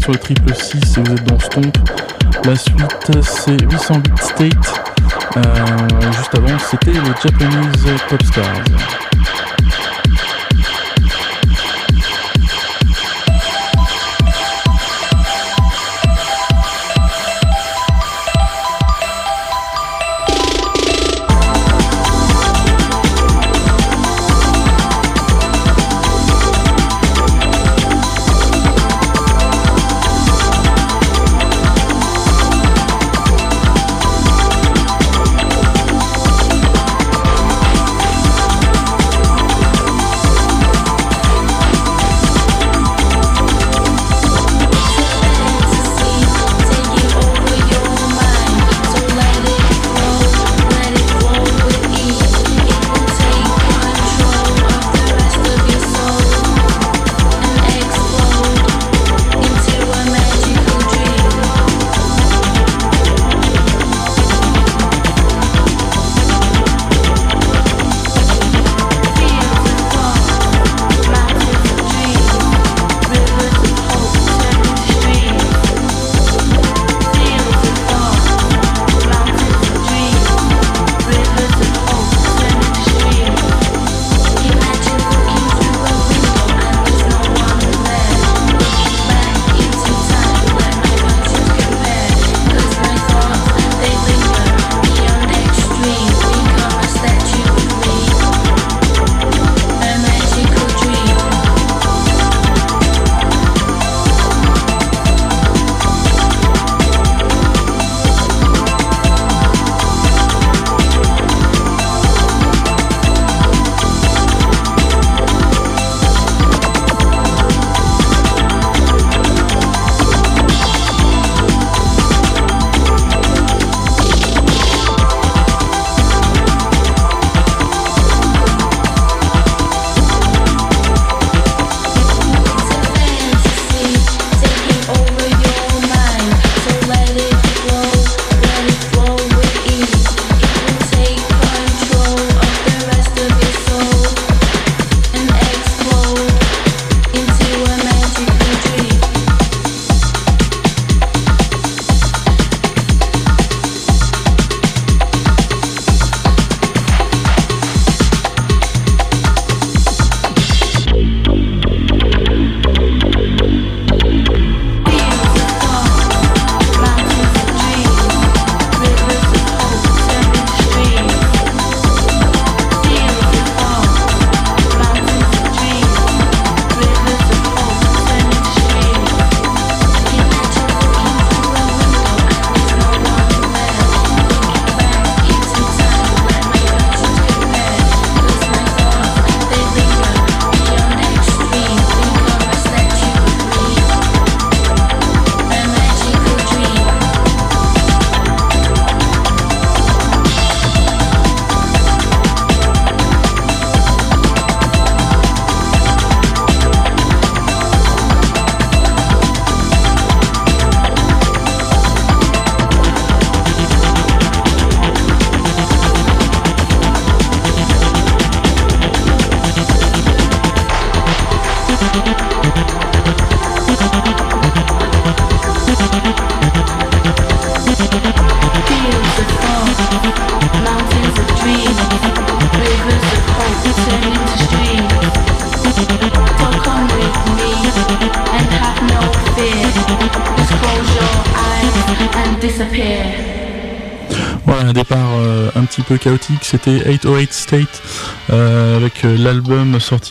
sur le triple 6 et vous êtes dans Stomp. La suite c'est 808 State. Euh, juste avant c'était le Japanese Popstars. chaotique,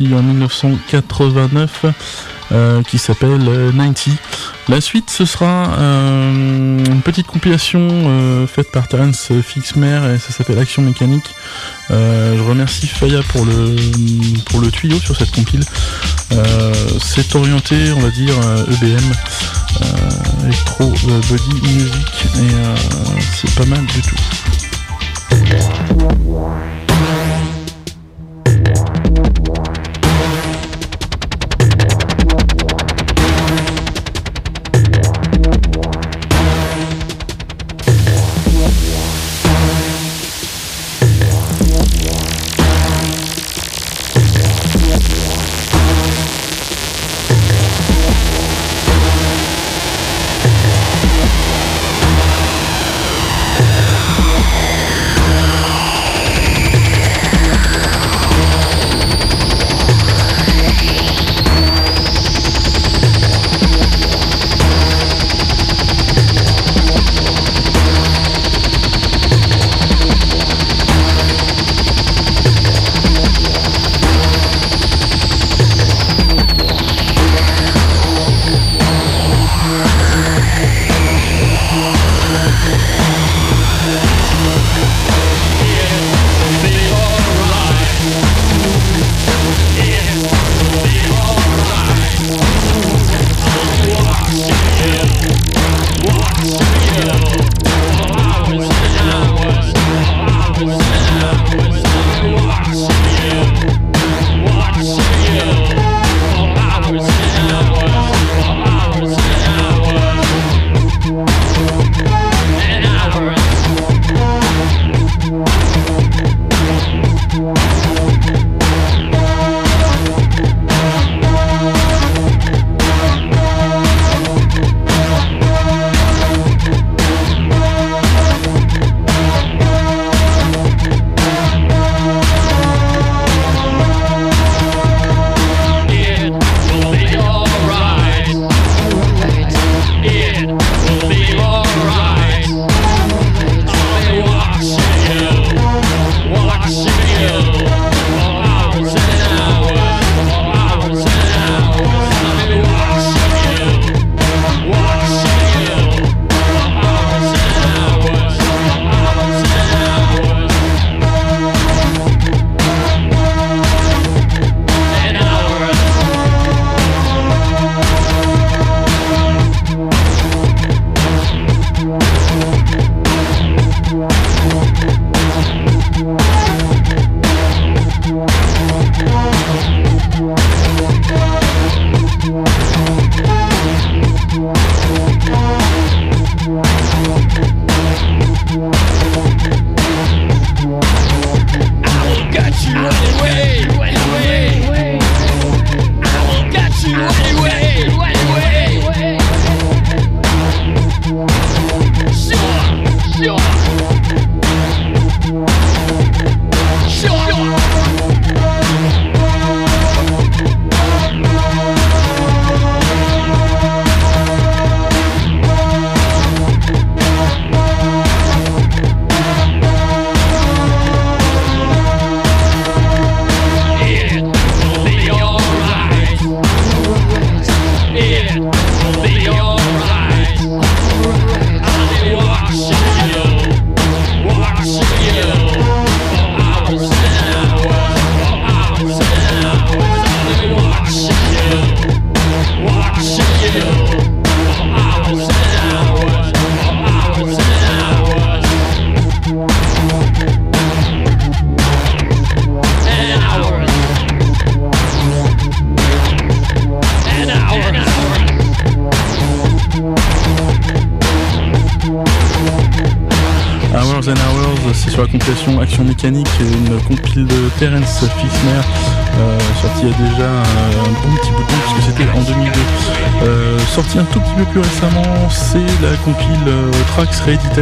en 1989 euh, qui s'appelle 90. La suite ce sera une petite compilation faite par Terence Fixmer et ça s'appelle Action Mécanique. je remercie Faya pour le, pour le tuyau sur cette compile. C'est orienté on va dire EBM, e Electro Body Music et c'est pas mal du tout.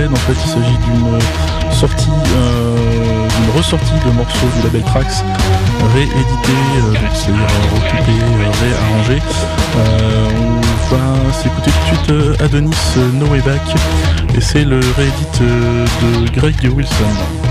En fait il s'agit d'une sortie, d'une ressortie de morceaux du label Trax, réédité, c'est-à-dire recoupé, réarrangé. on va s'écouter tout de suite Adonis No Way Back, et c'est le réédit de Greg Wilson.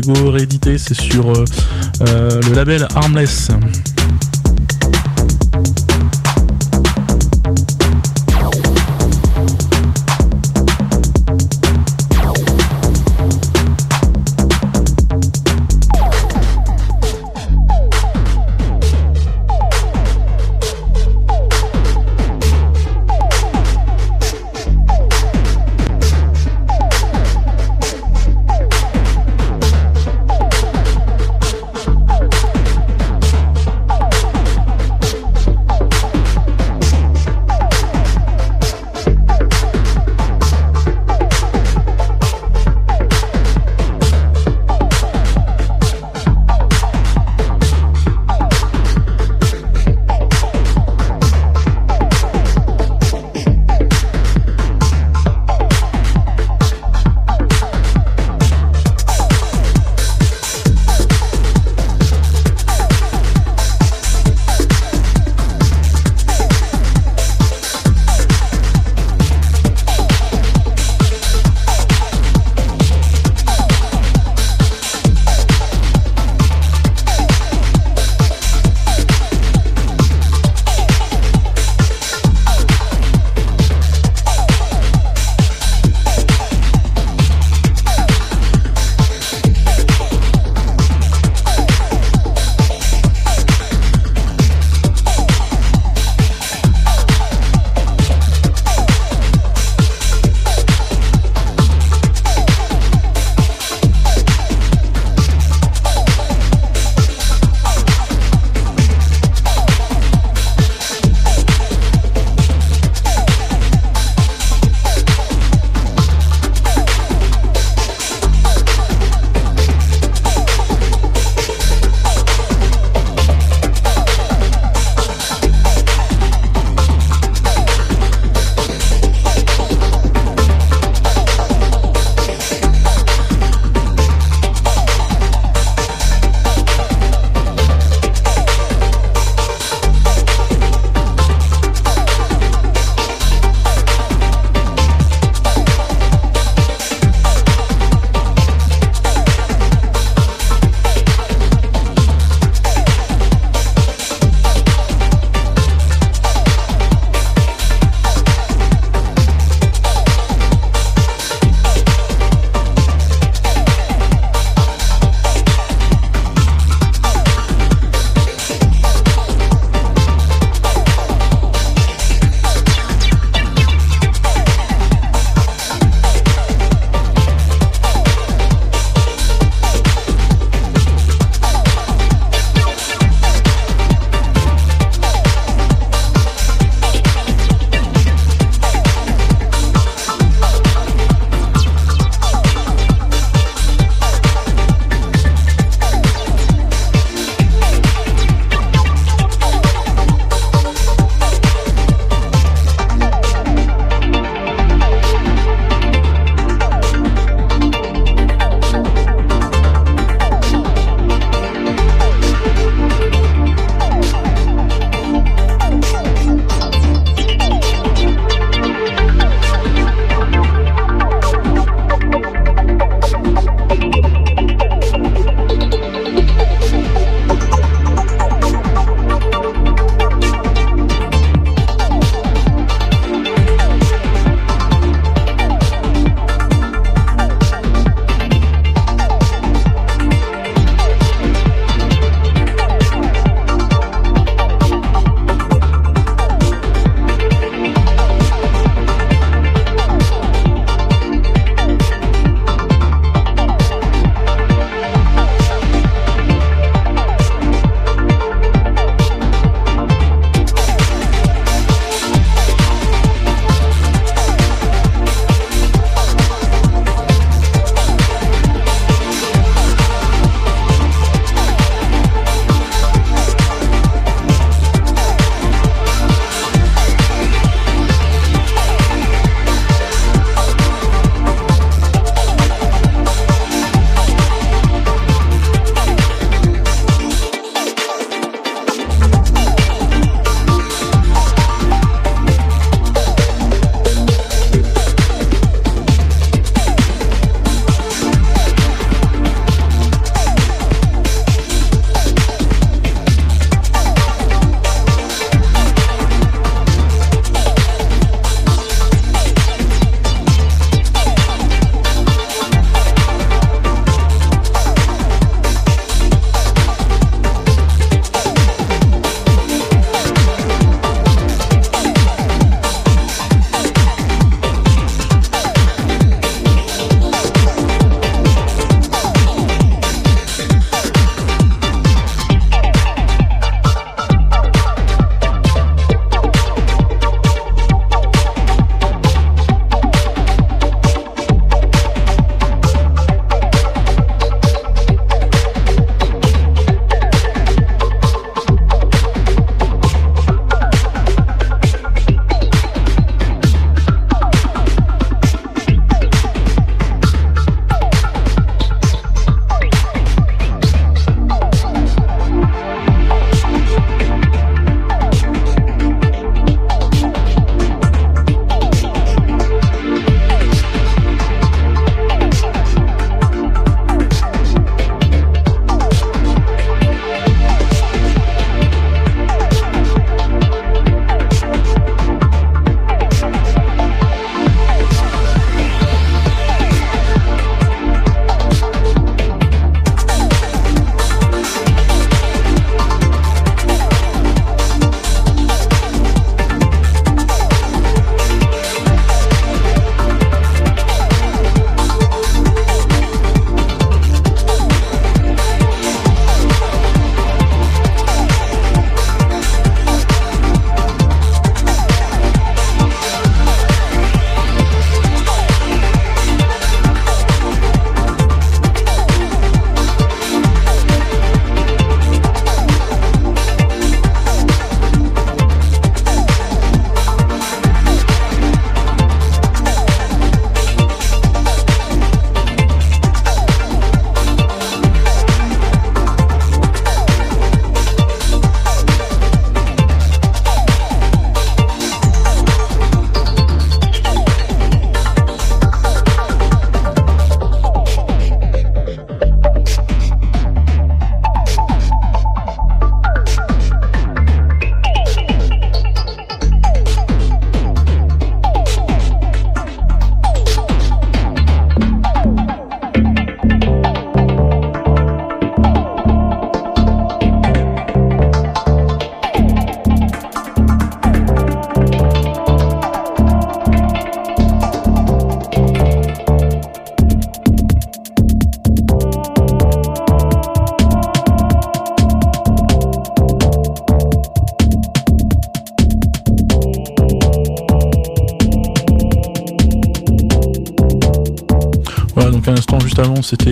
De Chicago réédité, c'est sur le label Armless.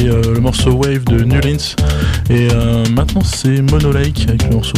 C'était le morceau Wave de Nulins. Et maintenant c'est Monolake avec le morceau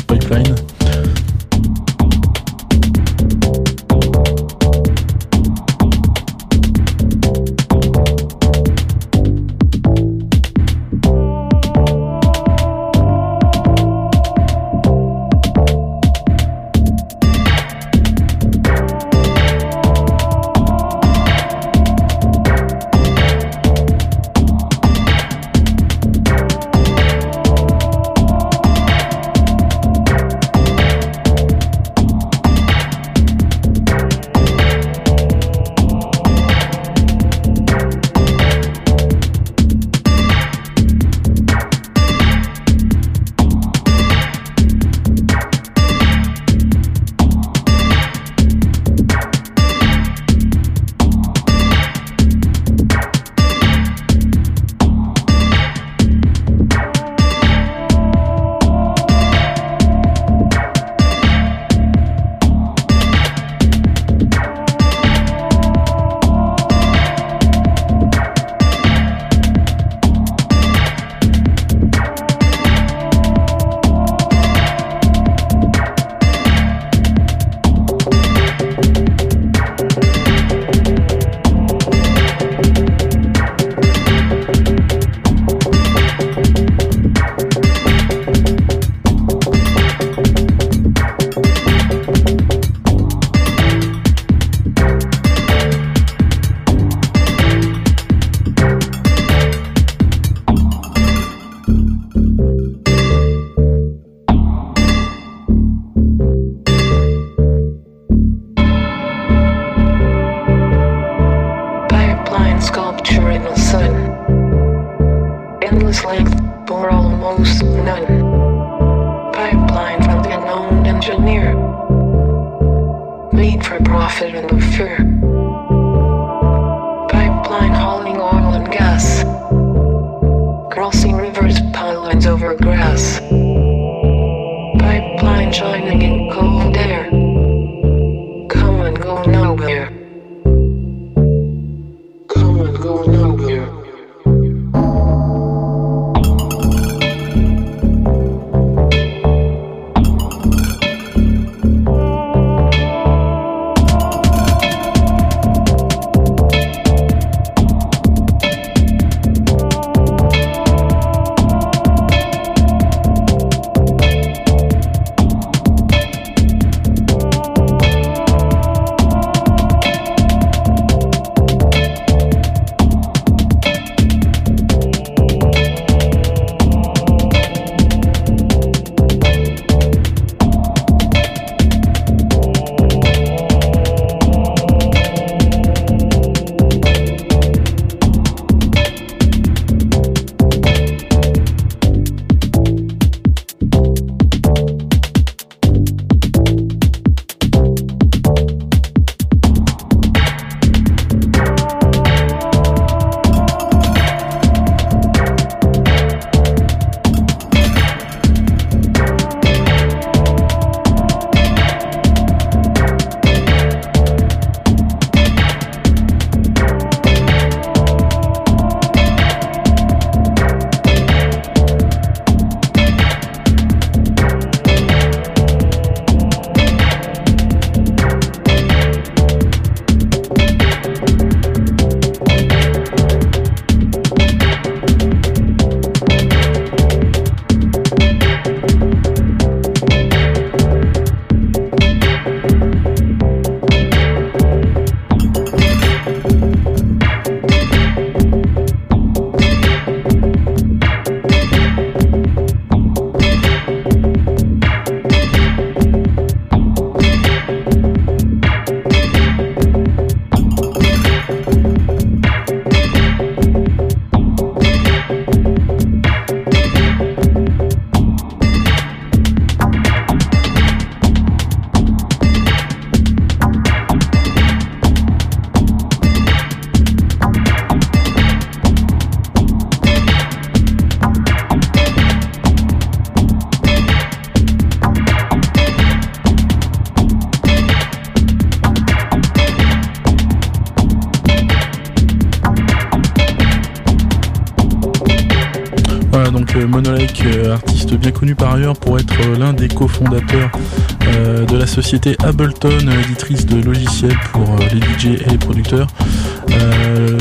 société Ableton, éditrice de logiciels pour les DJ et les producteurs.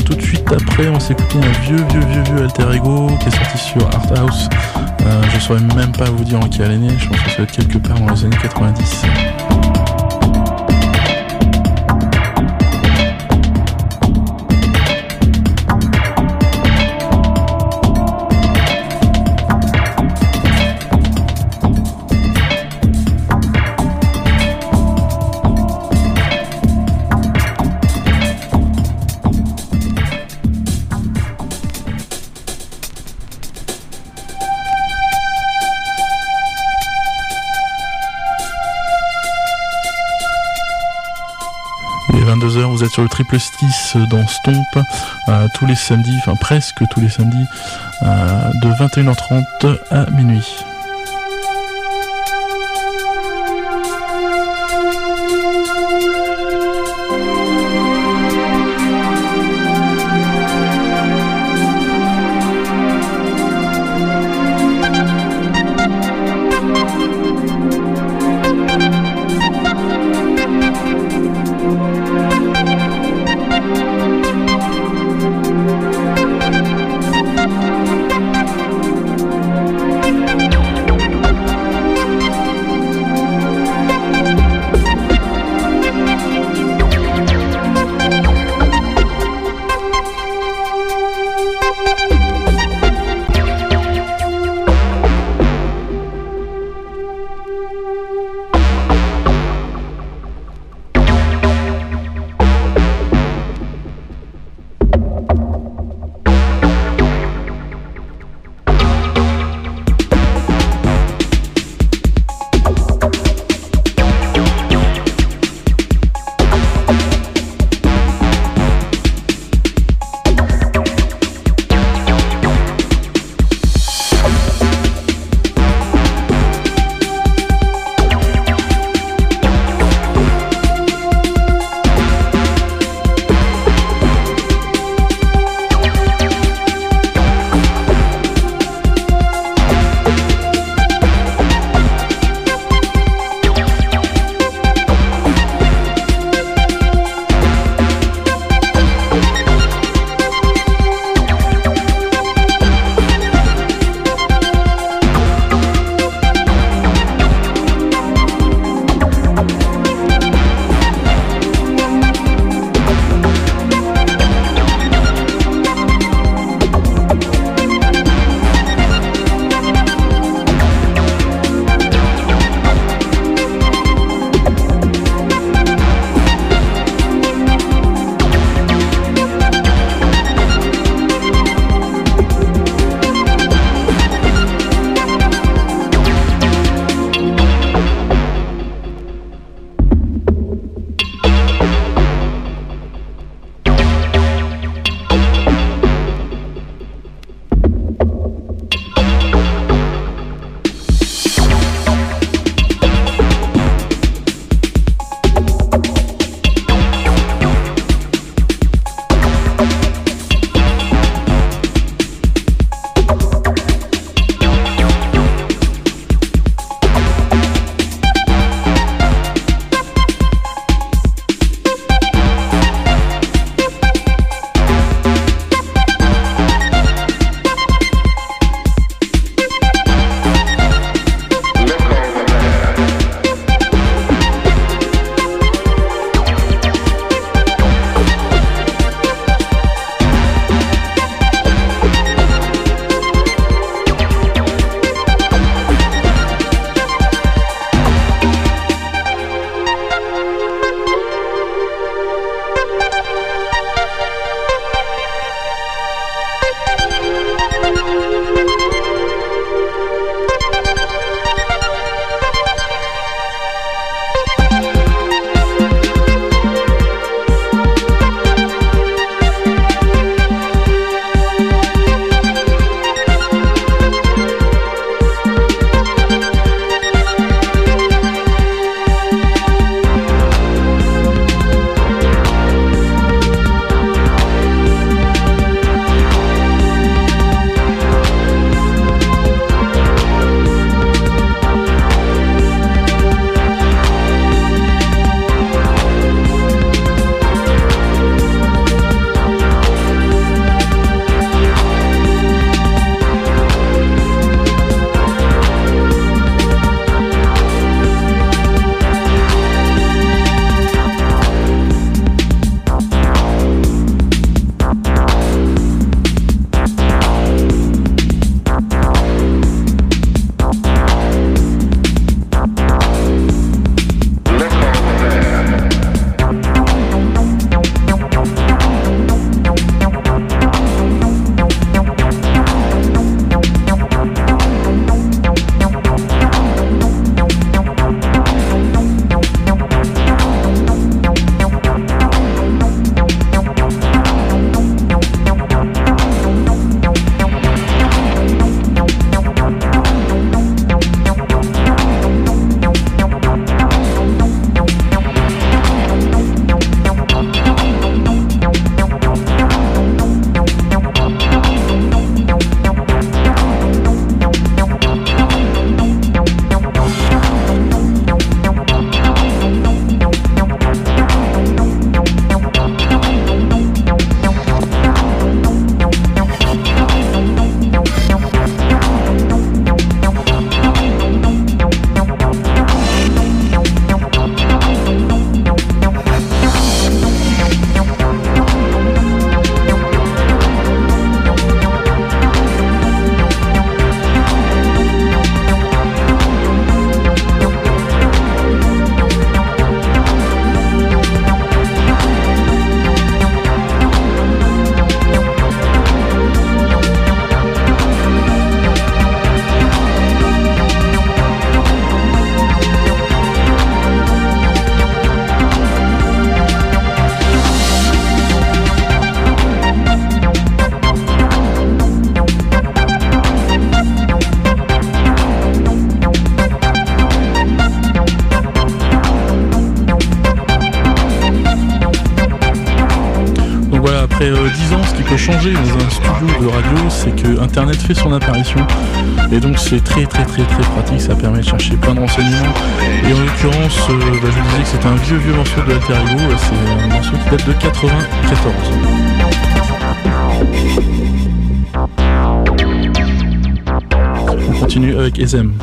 tout de suite après, on s'est écouté un vieux, vieux, vieux, vieux alter ego qui est sorti sur Art House. je saurais même pas vous dire en quelle année, je pense que ça va être quelque part dans les années 90. Sur le triple 6 dans Stomp, euh, tous les samedis, enfin presque tous les samedis, euh, de 21h30 à minuit. Son apparition. Et donc c'est très très très très pratique, ça permet de chercher plein de renseignements. Et en l'occurrence, euh, bah, je disais que c'est un vieux vieux morceau de Alter Ego, c'est un morceau qui date de 94. On continue avec Ezem.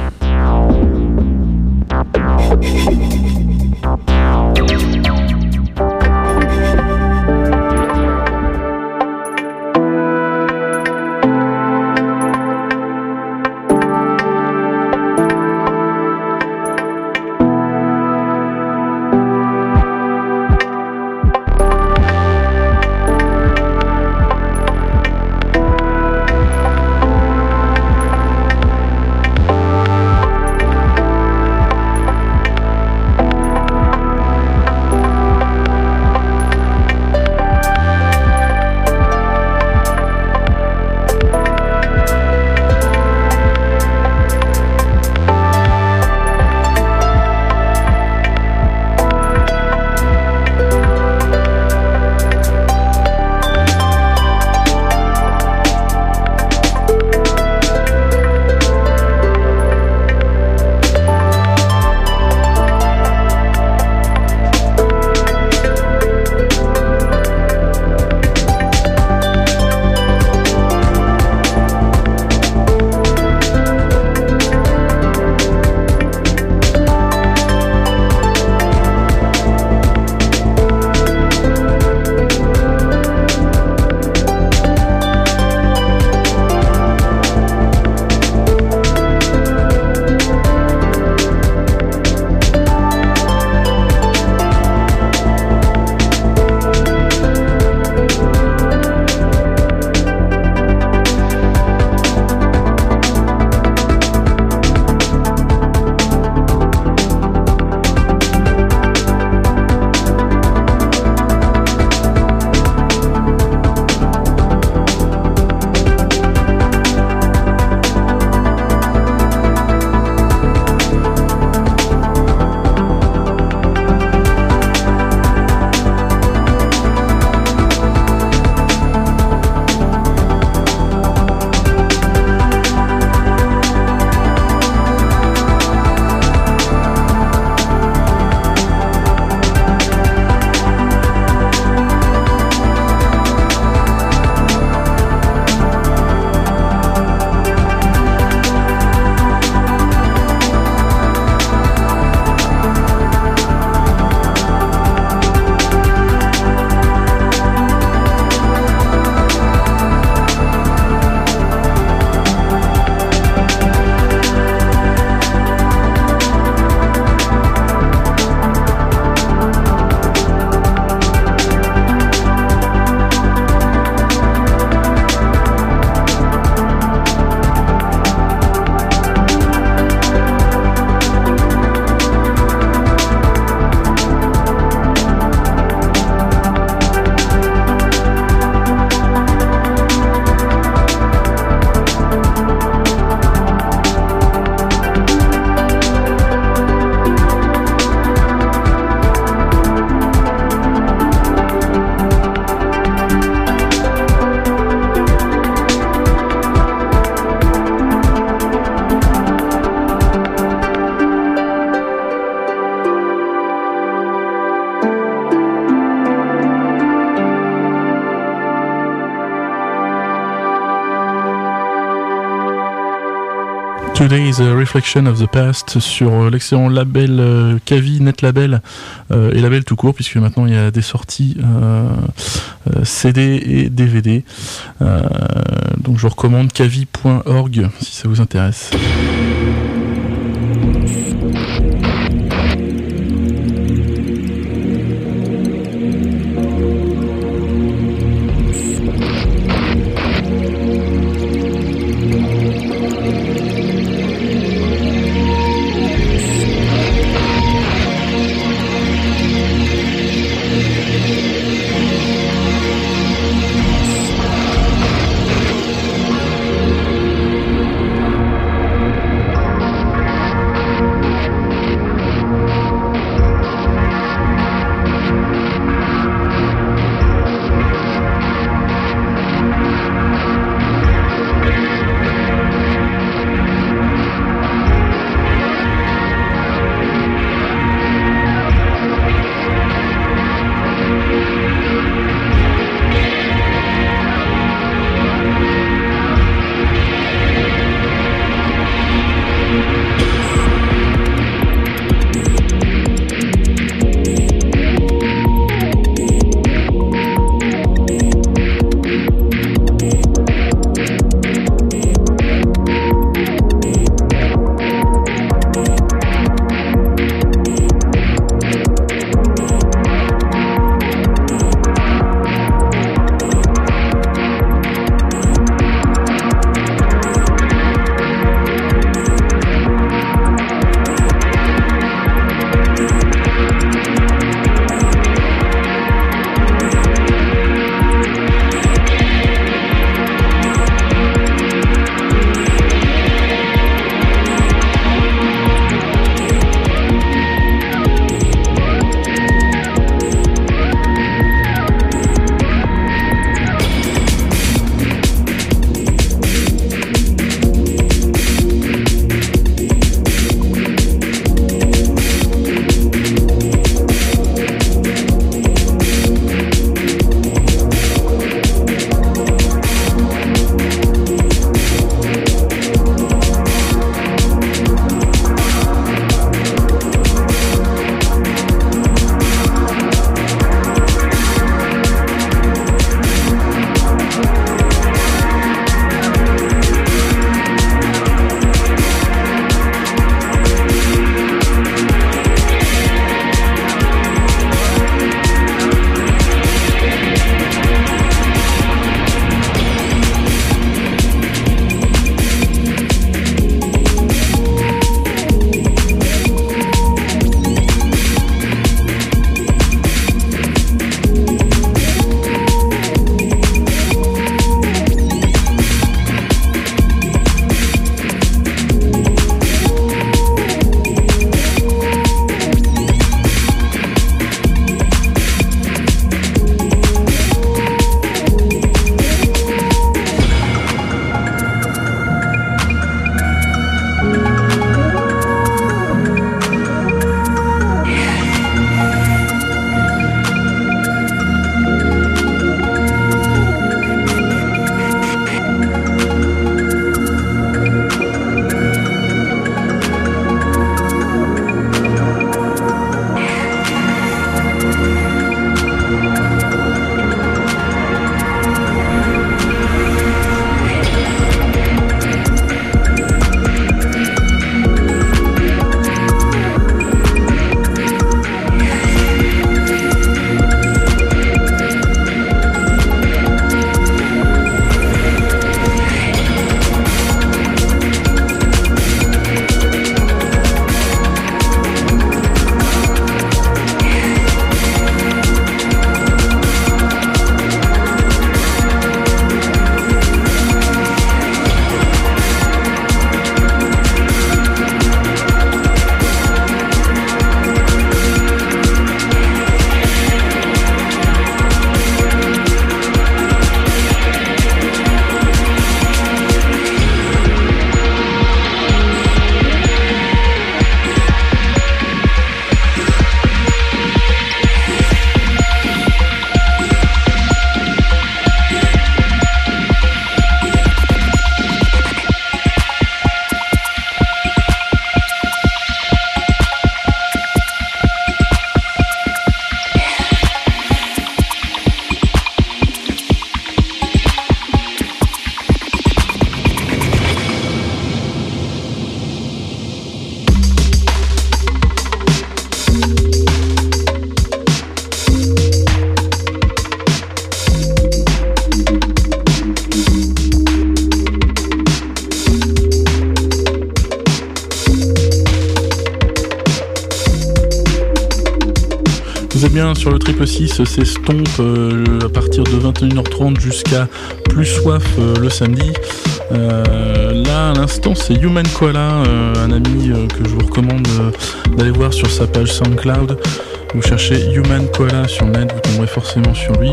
A Reflection of the Past sur euh, l'excellent label euh, Kavi, Net Label euh, et label tout court puisque maintenant il y a des sorties CD et DVD. donc je recommande kavi.org si ça vous intéresse. Bien sur le triple 6, c'est Stomp à partir de 21h30 jusqu'à plus soif le samedi. là, à l'instant, c'est Human Koala, un ami que je vous recommande d'aller voir sur sa page SoundCloud. Vous cherchez Human Koala sur net, vous tomberez forcément sur lui.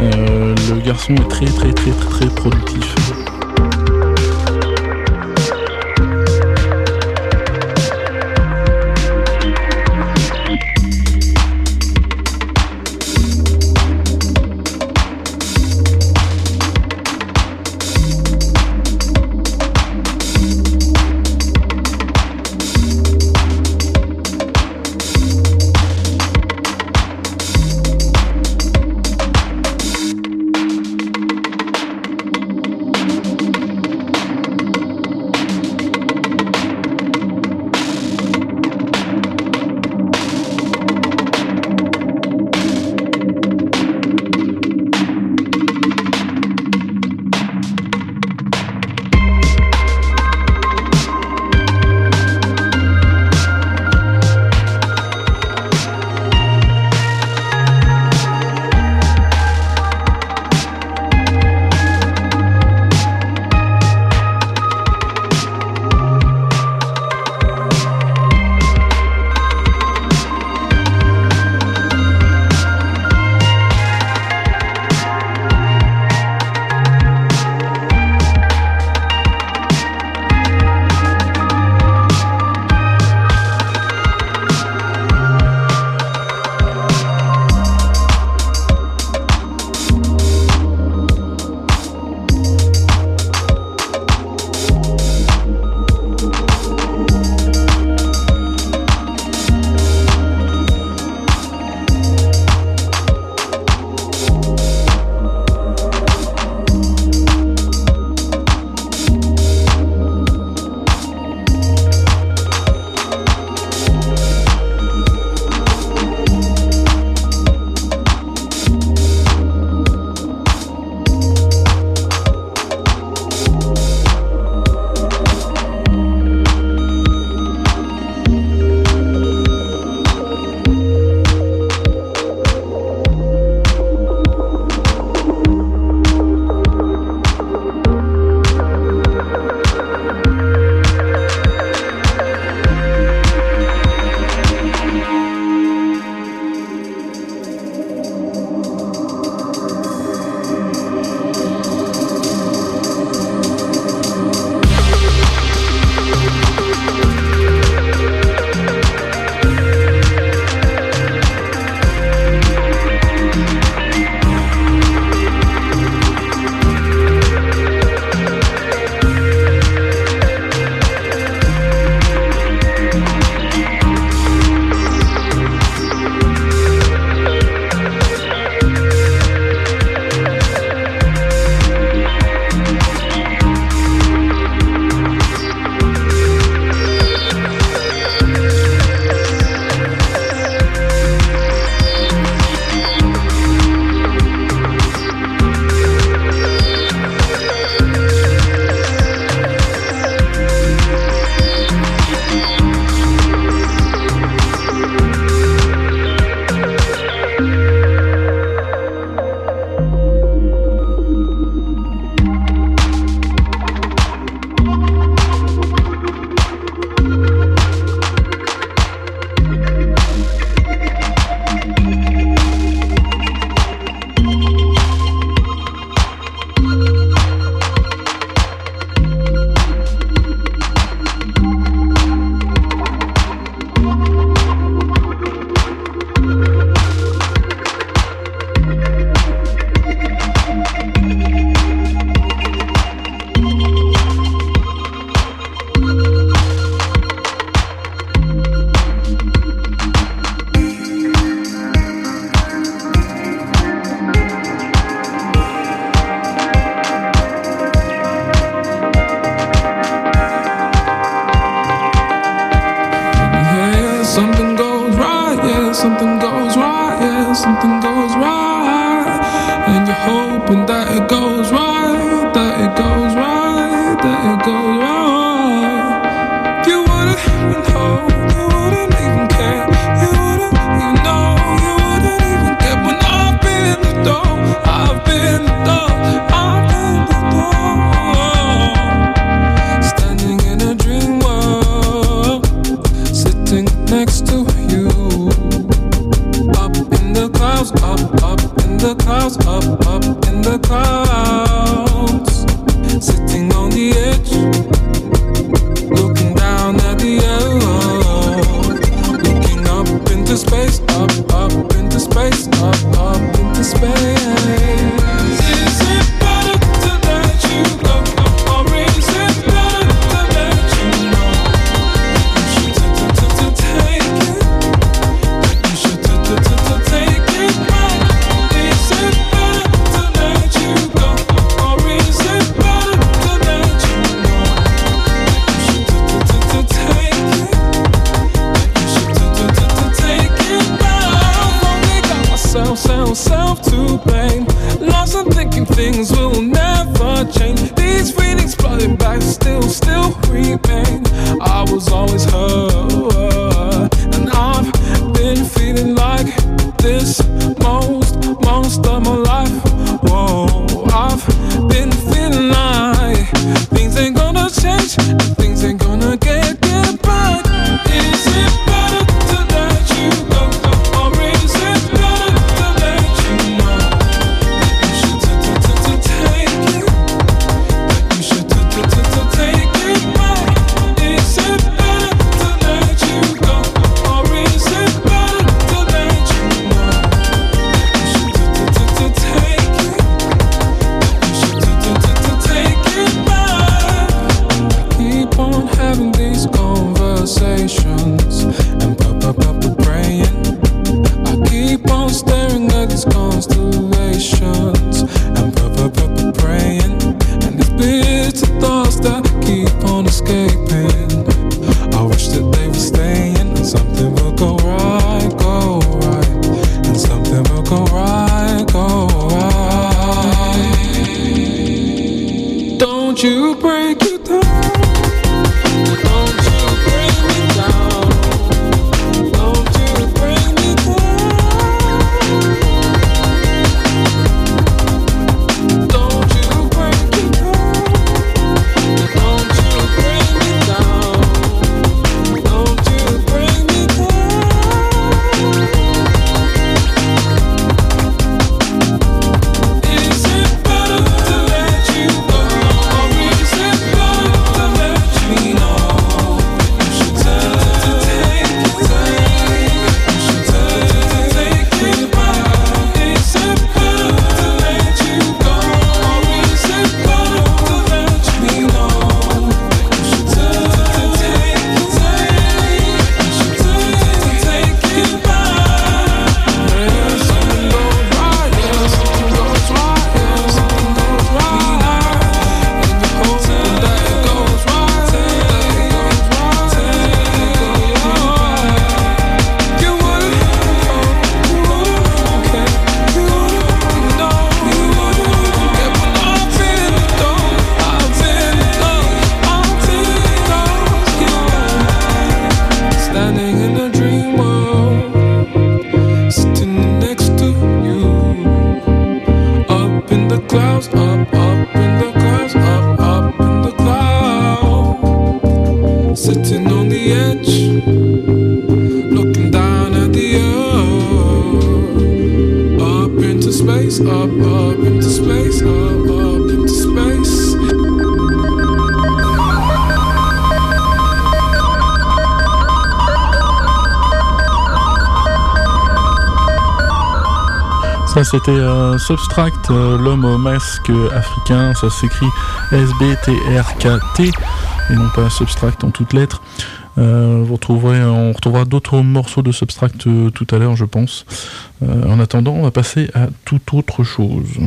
le garçon est très très très très très productif. yeah, something goes right, yeah, something goes right. And you're hoping that it goes right. C'était euh, Substract, euh, l'homme au masque africain, ça s'écrit S-B-T-R-K-T et non pas Substract en toutes lettres. Euh, vous on retrouvera d'autres morceaux de Substract tout à l'heure, je pense. en attendant, on va passer à toute autre chose.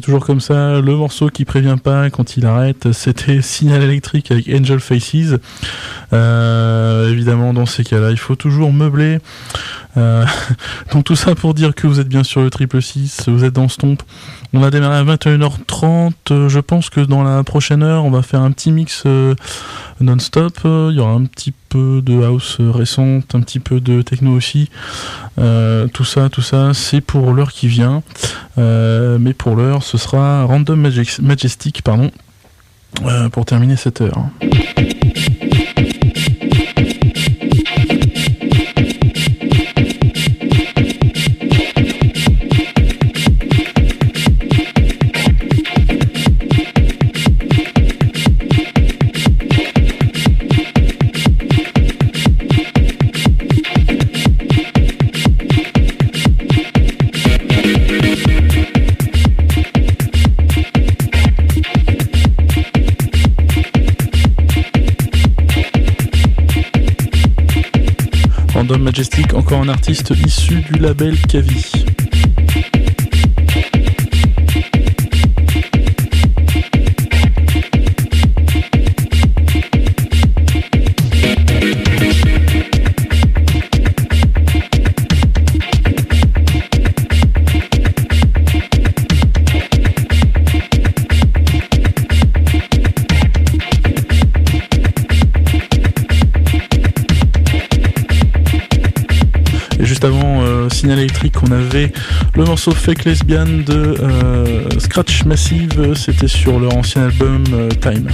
Toujours comme ça. Le morceau qui prévient pas quand il arrête, c'était Signal électrique avec Angel Faces. Euh, évidemment, dans ces cas-là, il faut toujours meubler. Euh, donc tout ça pour dire que vous êtes bien sur le triple 6, vous êtes dans Stomp. On a démarré à 21h30. Euh, je pense que dans la prochaine heure, on va faire un petit mix non-stop. Il y aura un petit peu de house récente, un petit peu de techno aussi. tout ça, tout ça, c'est pour l'heure qui vient. mais pour l'heure, ce sera Random Majestic, pardon, pour terminer cette heure. Encore un artiste issu du label Électrique, on avait le morceau Fake Lesbian de euh, Scratch Massive, c'était sur leur ancien album euh, Time.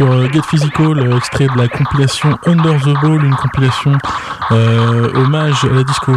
Sur Get Physical, extrait de la compilation Under the Ball, une compilation hommage à la disco.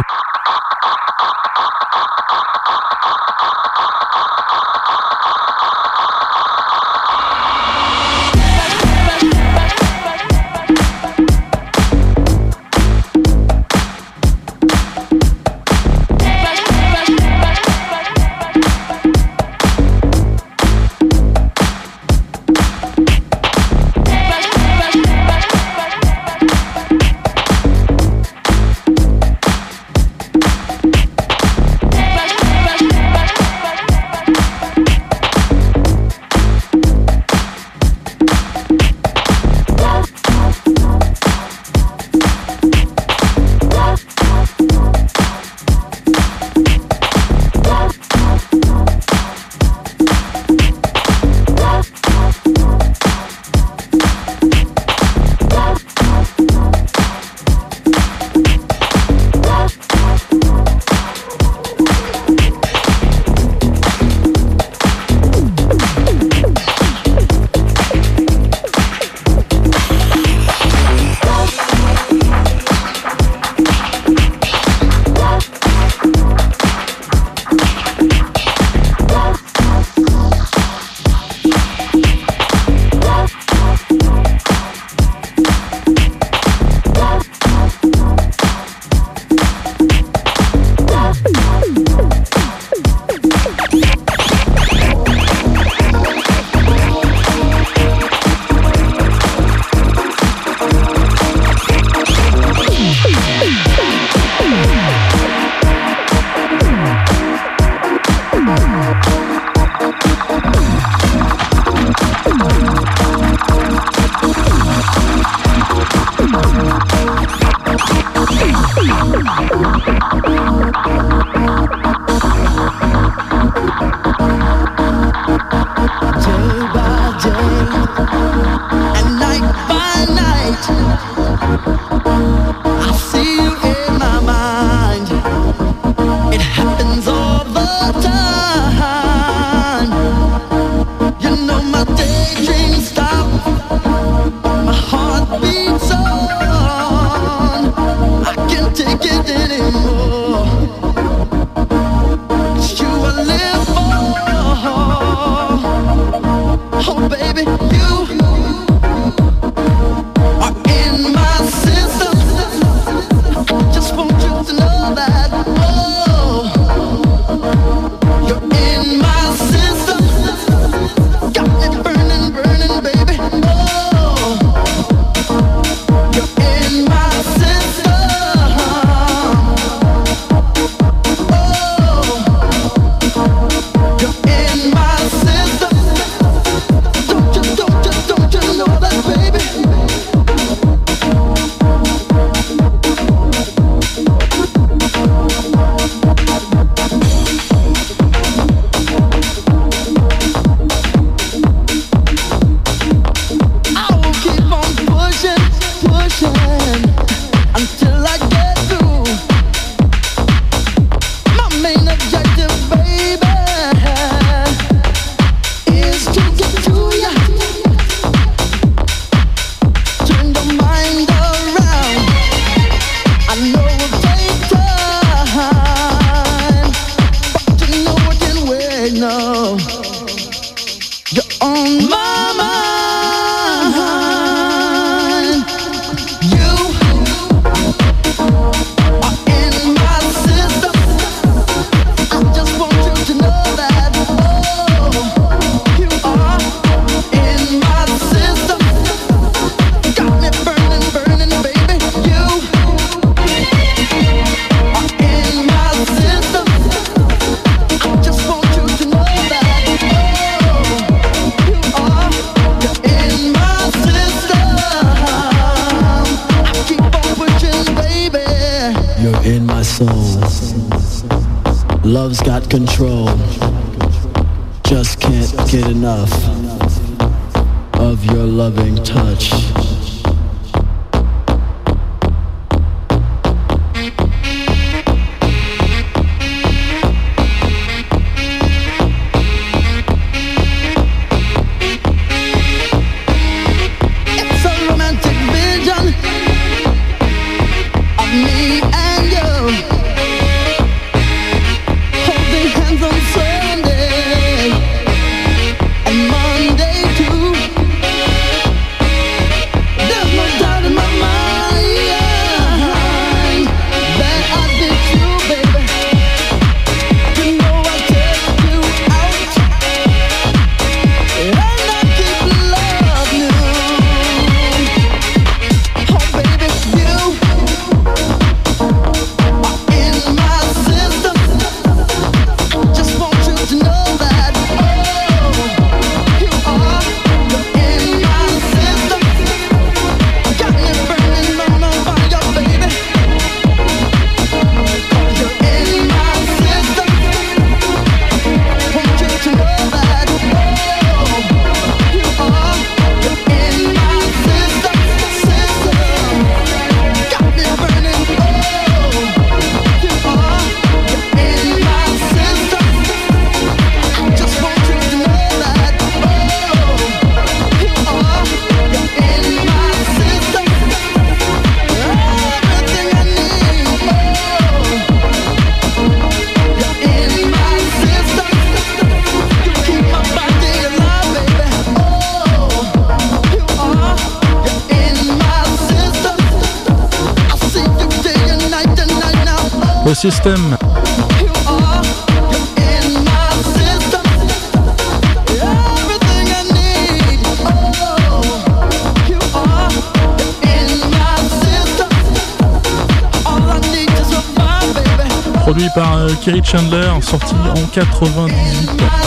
Produit par euh, Kerry Chandler, sorti en 98.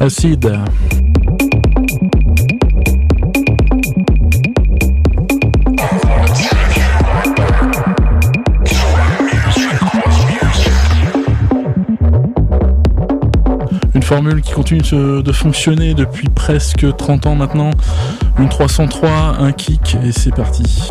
Acide. Une formule qui continue de fonctionner depuis presque 30 ans maintenant. Une 303, un kick et c'est parti.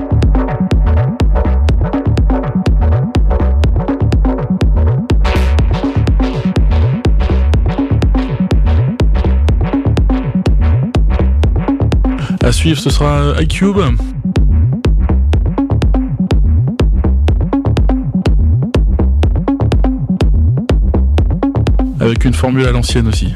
À suivre, ce sera iCube. Avec une formule à l'ancienne aussi.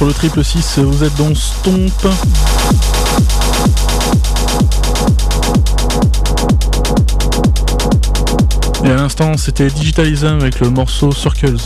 Sur le triple 6, vous êtes dans Stomp. Et à l'instant, c'était Digitalism avec le morceau Circles.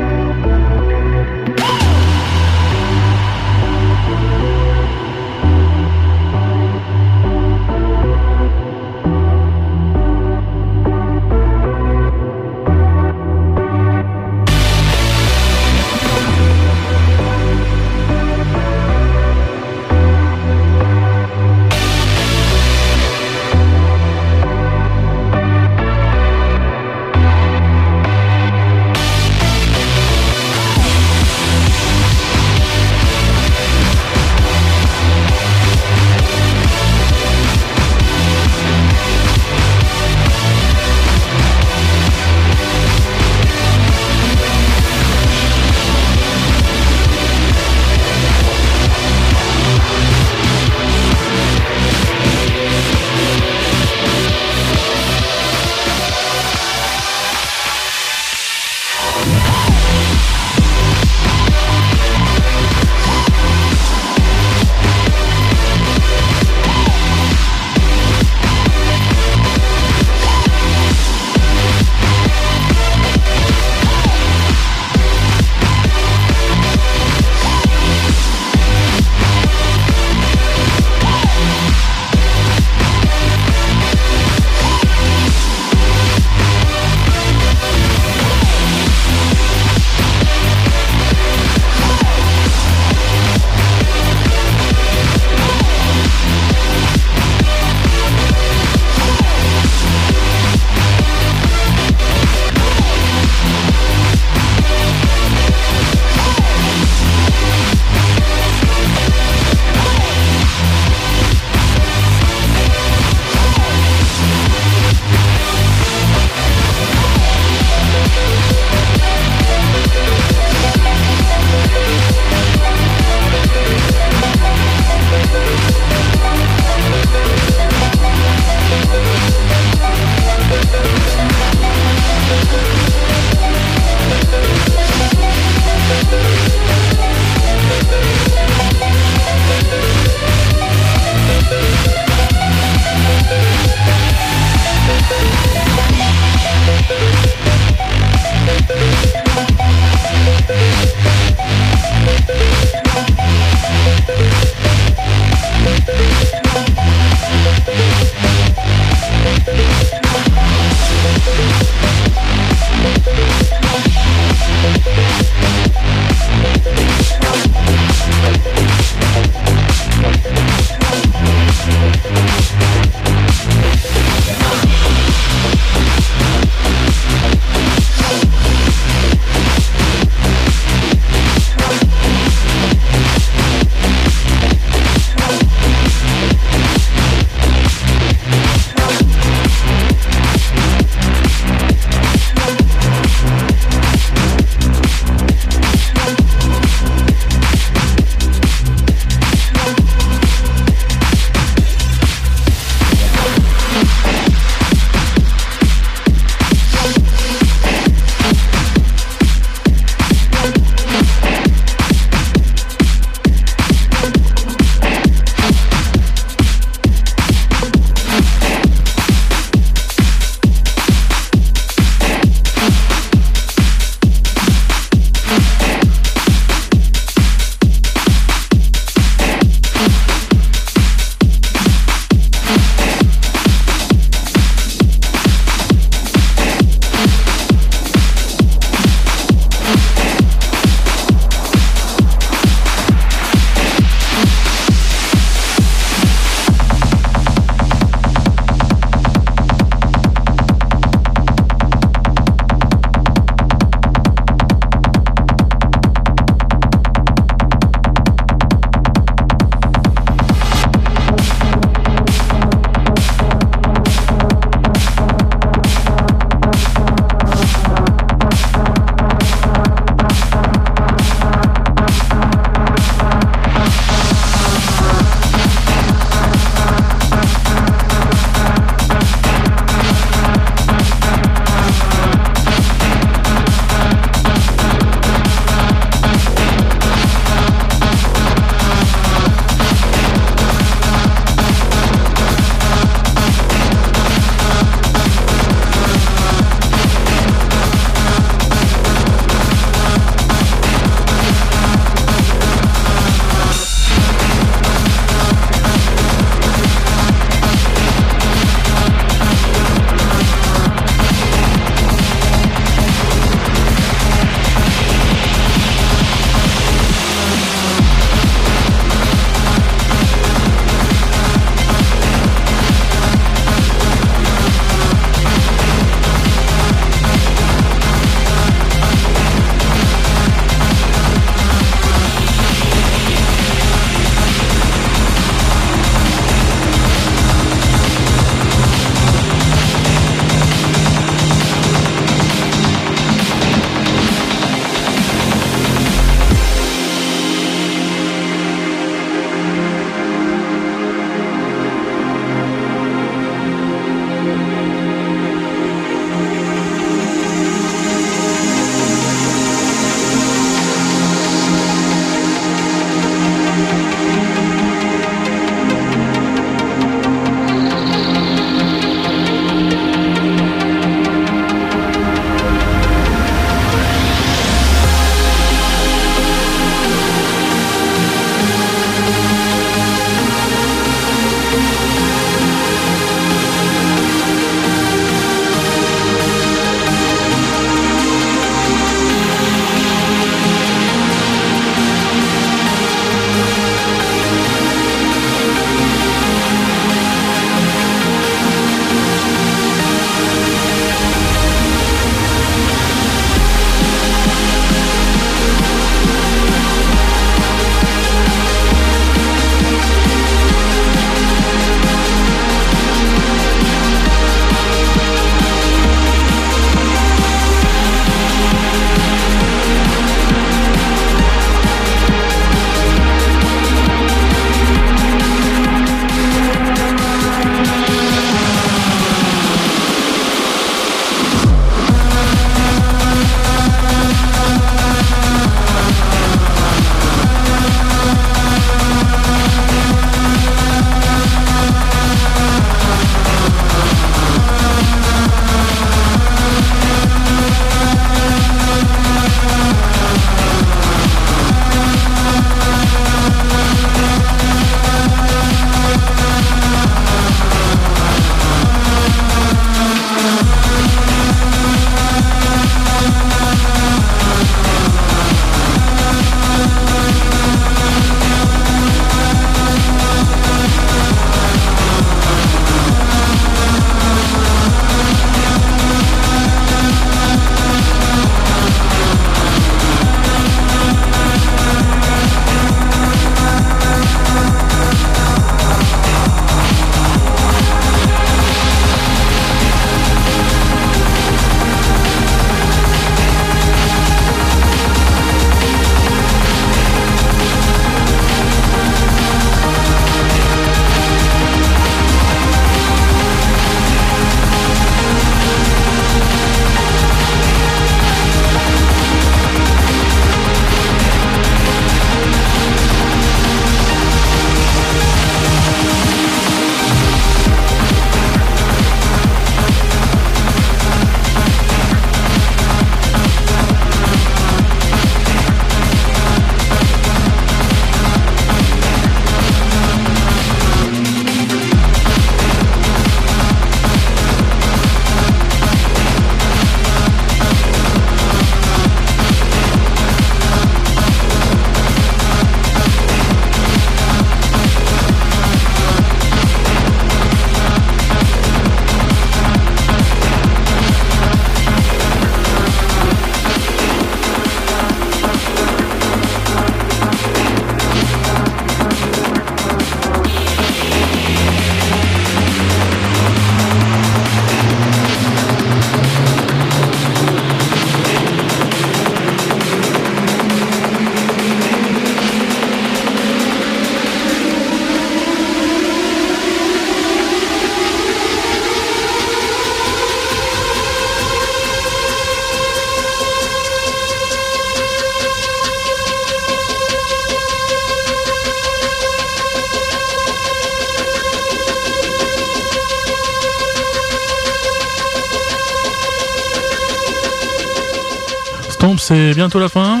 C'est bientôt la fin.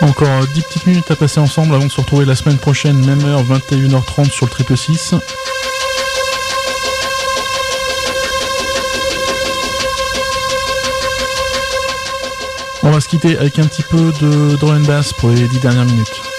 Encore 10 petites minutes à passer ensemble avant de se retrouver la semaine prochaine, même heure, 21h30 sur le triple 6. On va se quitter avec un petit peu de and bass pour les 10 dernières minutes.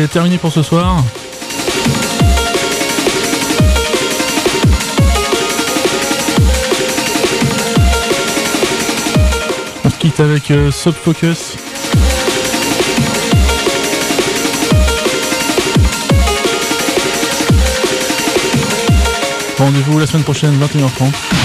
C'est terminé pour ce soir. On se quitte avec euh, Subfocus. Rendez-vous la semaine prochaine, 21h30.